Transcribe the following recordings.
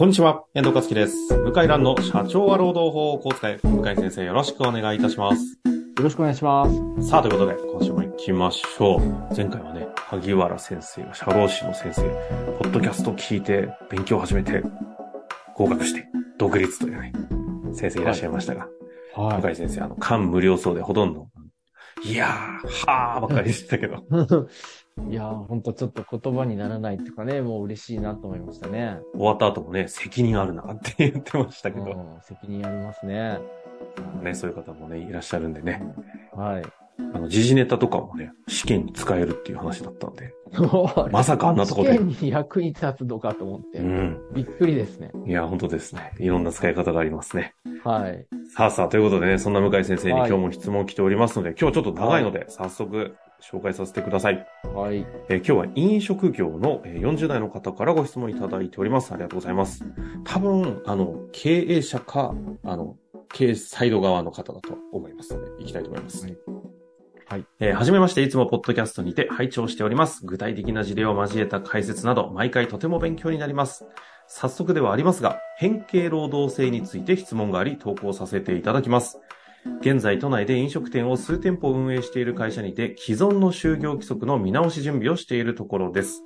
こんにちは、遠藤和樹です。向井蘭の社長は労働法をこう使え。向井先生よろしくお願いいたします。よろしくお願いします。さあ、ということで、今週も行きましょう。前回はね、萩原先生が社労士の先生、ポッドキャスト聞いて、勉強を始めて、合格して、独立というね、先生いらっしゃいましたが、は向井先生、あの、感無量そうでほとんど、いやー、はーばっかりでしたけど、い。いやー、ほんとちょっと言葉にならないっていうかね、もう嬉しいなと思いましたね。終わった後もね、責任あるなって言ってましたけど、うん、責任ありますね。ね、そういう方もね、いらっしゃるんでね、はい。あの、時事ネタとかもね、試験に使えるっていう話だったんで、まさかあんなとこで試験に役に立つのかと思って、うん。びっくりですね。いや、本当ですね。いろんな使い方がありますね。はい。さあさあ、ということでね、そんな向井先生に今はい日も質問来ておりますので、今日ちょっと長いので、早速紹介させてください。はい。えー今日は飲食業のえー40代の方からご質問いただいております。ありがとうございます。多分、あの、経営者か、あの、経営サイド側の方だと思いますので、行きたいと思います。はいはい。えーはじめまして、いつもポッドキャストにて拝聴しております。具体的な事例を交えた解説など、毎回とても勉強になります。早速ではありますが、変形労働制について質問があり、投稿させていただきます。現在、都内で飲食店を数店舗運営している会社にて、既存の就業規則の見直し準備をしているところです。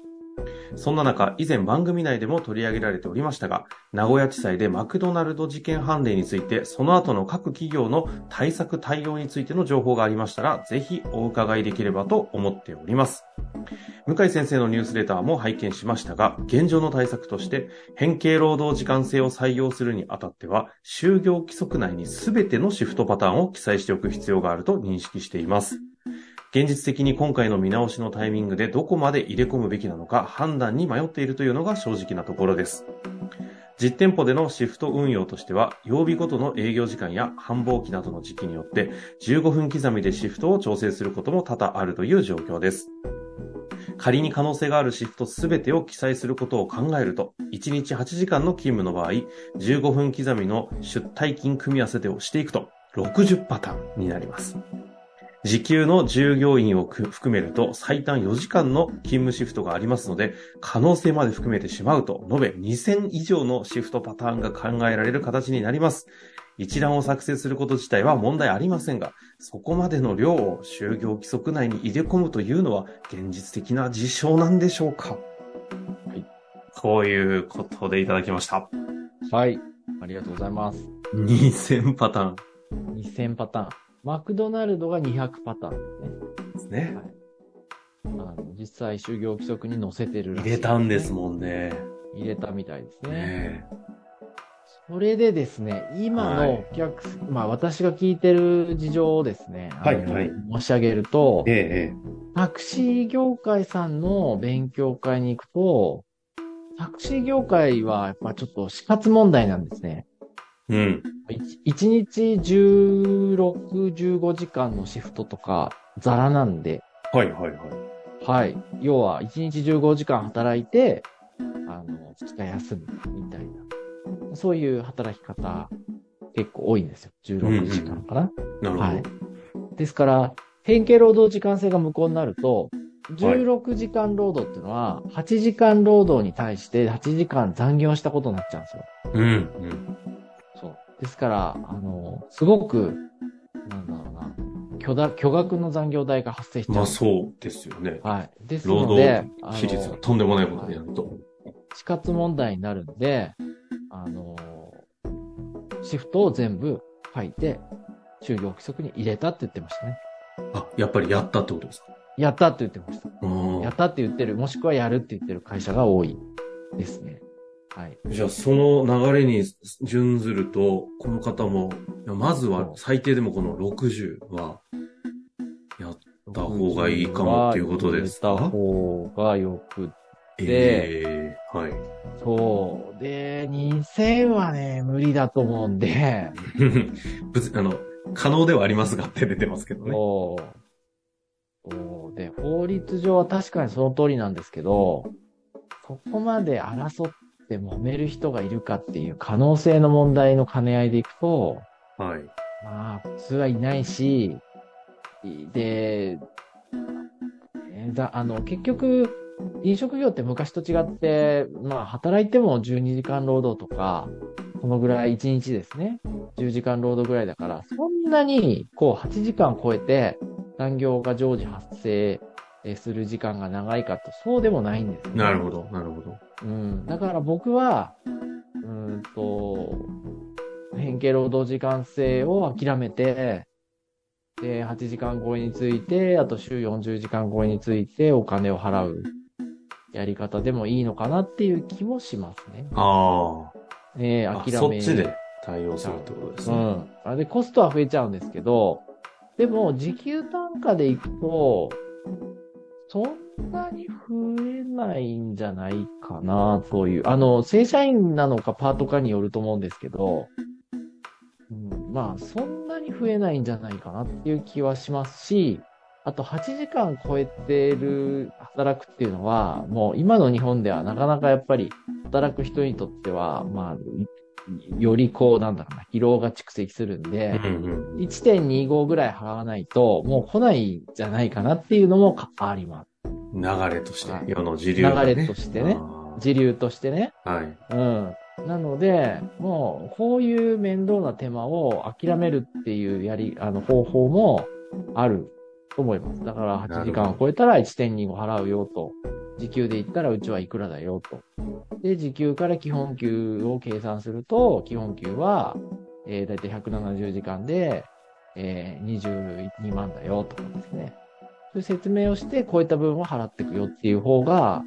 そんな中、以前番組内でも取り上げられておりましたが、名古屋地裁でマクドナルド事件判例について、その後の各企業の対策対応についての情報がありましたら、ぜひお伺いできればと思っております。向井先生のニュースレターも拝見しましたが、現状の対策として、変形労働時間制を採用するにあたっては、就業規則内に全てのシフトパターンを記載しておく必要があると認識しています。現実的に今回の見直しのタイミングでどこまで入れ込むべきなのか判断に迷っているというのが正直なところです。実店舗でのシフト運用としては、曜日ごとの営業時間や繁忙期などの時期によって、15分刻みでシフトを調整することも多々あるという状況です。仮に可能性があるシフトすべてを記載することを考えると、1日8時間の勤務の場合、15分刻みの出退勤組み合わせでをしていくと、60パターンになります。時給の従業員を含めると最短4時間の勤務シフトがありますので、可能性まで含めてしまうと、延べ2000以上のシフトパターンが考えられる形になります。一覧を作成すること自体は問題ありませんが、そこまでの量を就業規則内に入れ込むというのは現実的な事象なんでしょうか？はい。こういうことでいただきました。はい。ありがとうございます。2000パターン2000パターン。マクドナルドが200パターンですね。はいあの実際就業規則に載せてるらしい入れたんですもんね。入れたみたいですね。ねそれでですね、今はいのお客、まあ私が聞いてる事情をですね、はいはい申し上げるとえ。、えタクシー業界さんの勉強会に行くと、タクシー業界はやっぱちょっと死活問題なんですね。え。うん。1日16、15時間のシフトとかザラなんで、はいはいはい。はい。要は1日15時間働いて、あの、2日休むみたいな。そういう働き方結構多いんですよ。16時間かな。なるほど。はい。ですから、変形労働時間制が無効になると、16時間労働っていうのは、8時間労働に対して8時間残業したことになっちゃうんですよ。うん。うん。そう。ですから、あの、すごく、なんだろうな、巨大、巨額の残業代が発生しちゃう。まあそうですよね。はい。です労ので働、比率がとんでもないことになると。死活問題になるんで、シフトを全部書いて、就業規則に入れたって言ってましたね。あ、やっぱりやったってことですか？やったって言ってました。うんやったって言ってる、もしくはやるって言ってる会社が多いですね。はい。じゃあ、その流れに準ずると、この方も、まずは最低でもこの60は、やった方がいいかもっていうことですか？やった方がよく、ええはい。そう。で、2000はね、無理だと思うんで、あの、可能ではありますがって出てますけどね。そうで、法律上は確かにその通りなんですけど、そこまで争って揉める人がいるかっていう可能性の問題の兼ね合いでいくと、はい。まあ、普通はいないし、で、えーだあの、結局、飲食業って昔と違って、まあ、働いても12時間労働とか、このぐらい1日ですね。10時間労働ぐらいだから、そんなに、こう、8時間超えて、残業が常時発生えする時間が長いかと、そうでもないんですよねなるほど、なるほど。うん。だから僕は、うーんと、変形労働時間制を諦めて、で、8時間超えについて、あと週40時間超えについてお金を払うやり方でもいいのかなっていう気もしますね。あえあ。ー、諦めあそっちで対応するってことですね。うん。あれでコストは増えちゃうんですけど、でも時給単価でいくと、そんなに増えないんじゃないかな、という。あの、正社員なのかパートかによると思うんですけど、うん、まあ、そんなに増えないんじゃないかなっていう気はしますし、あと8時間超えてる働くっていうのは、もう今の日本ではなかなかやっぱり働く人にとっては、まあ、よりこう、なんだろうな、疲労が蓄積するんで、うんうん。1.25ぐらい払わないと、もう来ないんじゃないかなっていうのもかあります。流れとしては、い世の時流が、ね。流れとしてねあ時流としてね。ーはい。うん。なので、もう、こういう面倒な手間を諦めるっていうやり、あの、方法もあると思います。だから8時間を超えたら1.25払うよと。時給で言ったらうちはいくらだよと。で、時給から基本給を計算すると、基本給は、えー、だいたい170時間で、えー、22万だよとかですね。そういう説明をして、超えた分は払っていくよっていう方が、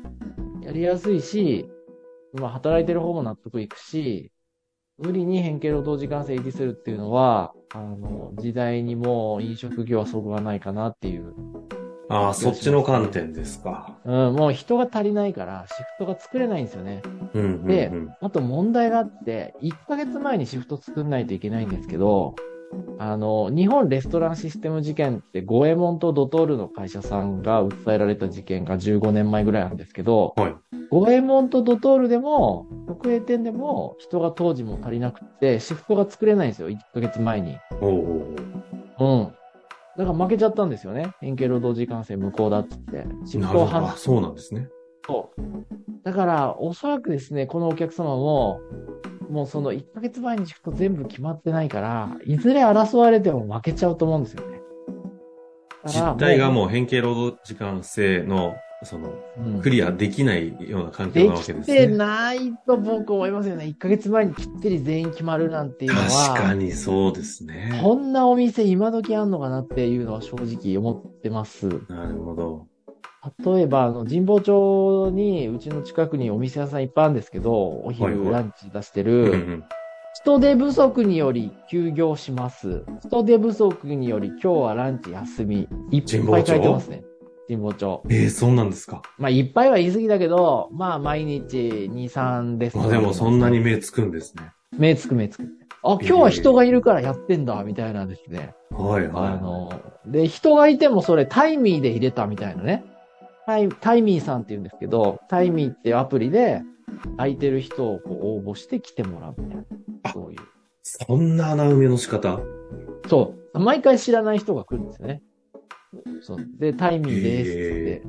やりやすいし、まあ、働いてる方も納得いくし、無理に変形労働時間制維持するっていうのは、あの、時代にもう飲食業はそぐわないかなっていう。ああ、そっちの観点ですか。うん、もう人が足りないから、シフトが作れないんですよね。うんうん、うん。であと問題があって、1ヶ月前にシフト作んないといけないんですけど、あの、日本レストランシステム事件って、ゴエモンとドトールの会社さんが訴えられた事件が15年前ぐらいなんですけど、はいゴエモンとドトールでも、直営店でも人が当時も足りなくって、シフトが作れないんですよ、1ヶ月前に。おうおううん。だから負けちゃったんですよね。変形労働時間制無効だっつって。シフ。トを反あそうなんですね。そう。だから、おそらくですね、このお客様も、もうその1ヶ月前にシフト全部決まってないから、いずれ争われても負けちゃうと思うんですよね。実態がもう変形労働時間制の、その、うんクリアできないような環境でなわけきてですね。ないと僕思いますよね。1ヶ月前にきっちり全員決まるなんていうのは。確かにそうですね。こんなお店今時あんのかなっていうのは正直思ってます。なるほど。例えば、あの、神保町に、うちの近くにお店屋さんいっぱいあるんですけど、お昼ランチ出してうんる、うん。人手不足により休業します。人手不足により今日はランチ休み。いっぱい書いてますね。神保町。ええそうなんですか。まあ、いっぱいは言い過ぎだけど、まあ、毎日2、3です。まあでもそんなに目つくんですね。目つく目つく。あ、今日は人がいるからやってんだ、みたいなんですね。はいはい。あの、で、人がいてもそれタイミーで入れたみたいなね。タイタイミーさんって言うんですけど、タイミーってアプリで、空いてる人をこう応募して来てもらうみたいな。そういう。そんな穴埋めの仕方？そう。毎回知らない人が来るんですよね。そう。で、タイミーですってへ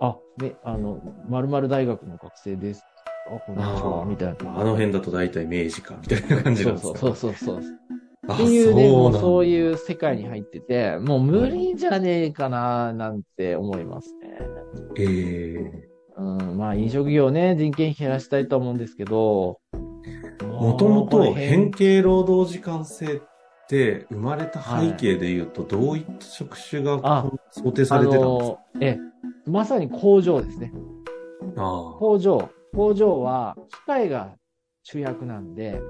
あ、で、あの、〇〇大学の学生です。あ、こんにちは、みたいな。あの辺だと大体明治か、みたいな感じなんですか？そうそうそうそうっていうね、もうそういう世界に入ってて、もう無理じゃねえかな、なんて思いますね。ええうん、まあ飲食業ね、人件費減らしたいと思うんですけど、もともことれ変形労働時間制って生まれた背景で言うと、どういった職種があ想定されてたんですか？え、まさに工場ですね。ああ工場。工場は機械が主役なんで、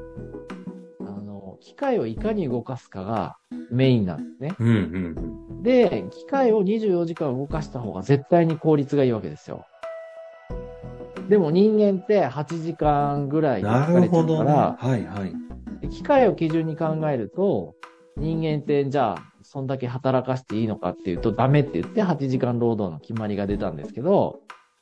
あの、機械をいかに動かすかがメインなんですね。うんうんで、機械を24時間動かした方が絶対に効率がいいわけですよ。でも人間って8時間ぐらうん。いでな疲れちゃうるほどね。から、はいはい。で機械を基準に考えると、人間ってじゃあ、そんだけ働かしていいのかっていうとダメって言って8時間労働の決まりが出たんですけど、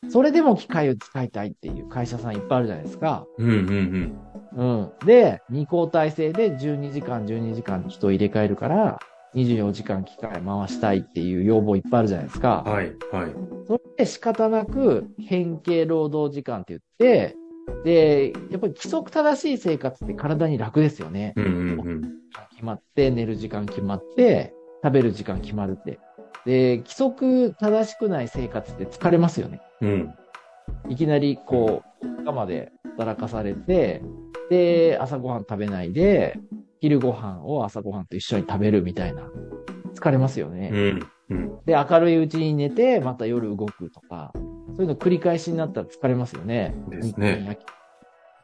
それでも機械を使いたいっていう会社さんいっぱいあるじゃないですか。うんうんうん。で、二交代制で12時間12時間人を入れ替えるから、24時間機械回したいっていう要望いっぱいあるじゃないですか。はい、はい。それで仕方なく変形労働時間って言って、で、やっぱり規則正しい生活って体に楽ですよね。うん、うん、うん。決まって、寝る時間決まって、食べる時間決まるって。で、規則正しくない生活って疲れますよね。うん。いきなりこう、日まで働かされて、で、朝ごはん食べないで、昼ご飯を朝ごはんと一緒に食べるみたいな。疲れますよね。うん、うん。で、明るいうちに寝て、また夜動くとか、そういうの繰り返しになったら疲れますよね。ですね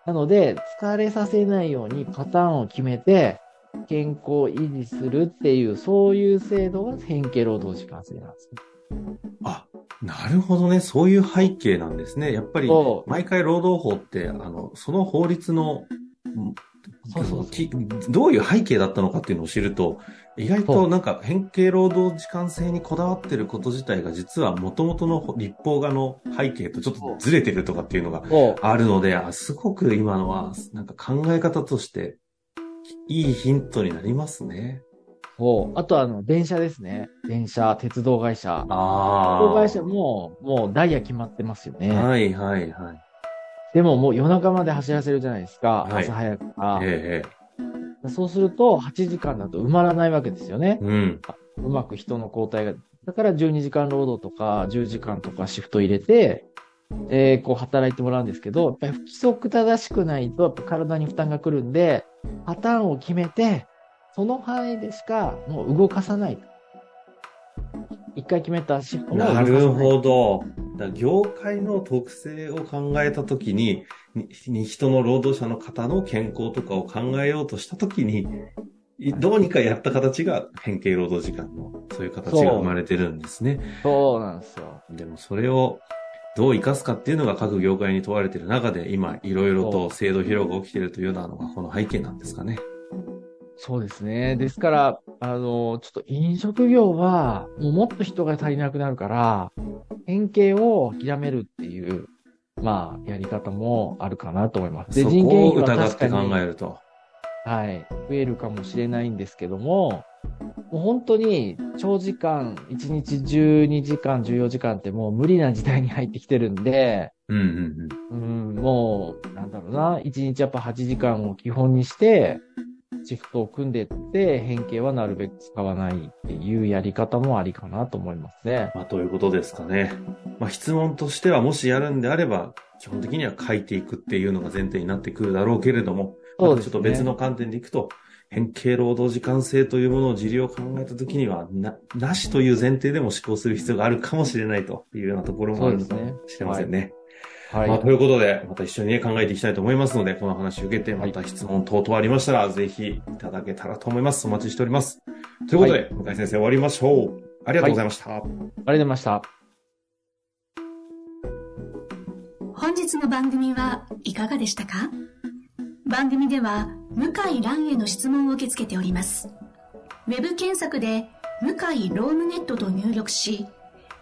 なので、疲れさせないようにパターンを決めて、健康を維持するっていう、そういう制度が変形労働時間制なんですね。あ、なるほどね。そういう背景なんですね。やっぱり、毎回労働法って、あの、その法律の、んそうそうそうきどういう背景だったのかっていうのを知ると、意外となんか変形労働時間制にこだわってること自体が実は元々の立法画の背景とちょっとずれてるとかっていうのが。あるので、あすごく今のはなんか考え方としていいヒントになりますね。そう。あとあの、電車ですね。電車、鉄道会社。鉄ああ。道会社も、もうダイヤ決まってますよね。はいはいはい。でももう夜中まで走らせるじゃないですか。はい朝早くから。ええそうすると、8時間だと埋まらないわけですよね。うん。うまく人の交代が。だから12時間労働とか10時間とかシフト入れて、えーこう働いてもらうんですけど、やっぱり不規則正しくないと、やっぱ体に負担が来るんで、パターンを決めて、その範囲でしかもう動かさない。一回決めたシフトも動かなさない。るほど。だ業界の特性を考えたときに、人の労働者の方の健康とかを考えようとしたときに、いどうにかやった形が変形労働時間の、そういう形が生まれてるんですね。そうなんですよ。でもそれをどう活かすかっていうのが各業界に問われている中で、今いろいろと制度疲労が起きているというようなのがこの背景なんですかね。そうですね。ですから、あの、ちょっと飲食業は、もうもっと人が足りなくなるから、変形を諦めるっていう、まあ、やり方もあるかなと思います。そ人件こを費は疑って考えると。はい、増えるかもしれないんですけども、もう本当に長時間、1日12時間、14時間ってもう無理な時代に入ってきてるんで、うんうんうん、もう、なんだろうな、1日やっぱ8時間を基本にして、シフトを組んでって、変形はなるべく使わないっていうやり方もありかなと思いますね。まあ、ということですかね。まあ、質問としては、もしやるんであれば、基本的には書いていくっていうのが前提になってくるだろうけれども、そうですねまたちょっと別の観点でいくと、変形労働時間制というものを自利を考えたときには、な、なしという前提でも思考する必要があるかもしれないというようなところもあるのかもしれませんね。はい。まあ、ということで、また一緒にね、考えていきたいと思いますので、この話を受けて、また質問等々ありましたら、ぜひいただけたらと思います。お待ちしております。ということで、向井先生終わりましょう。ありがとうございました。ありがとうございました。本日の番組はいかがでしたか？番組では向井蘭への質問を受け付けております。ウェブ検索で向井ロームネットと入力し、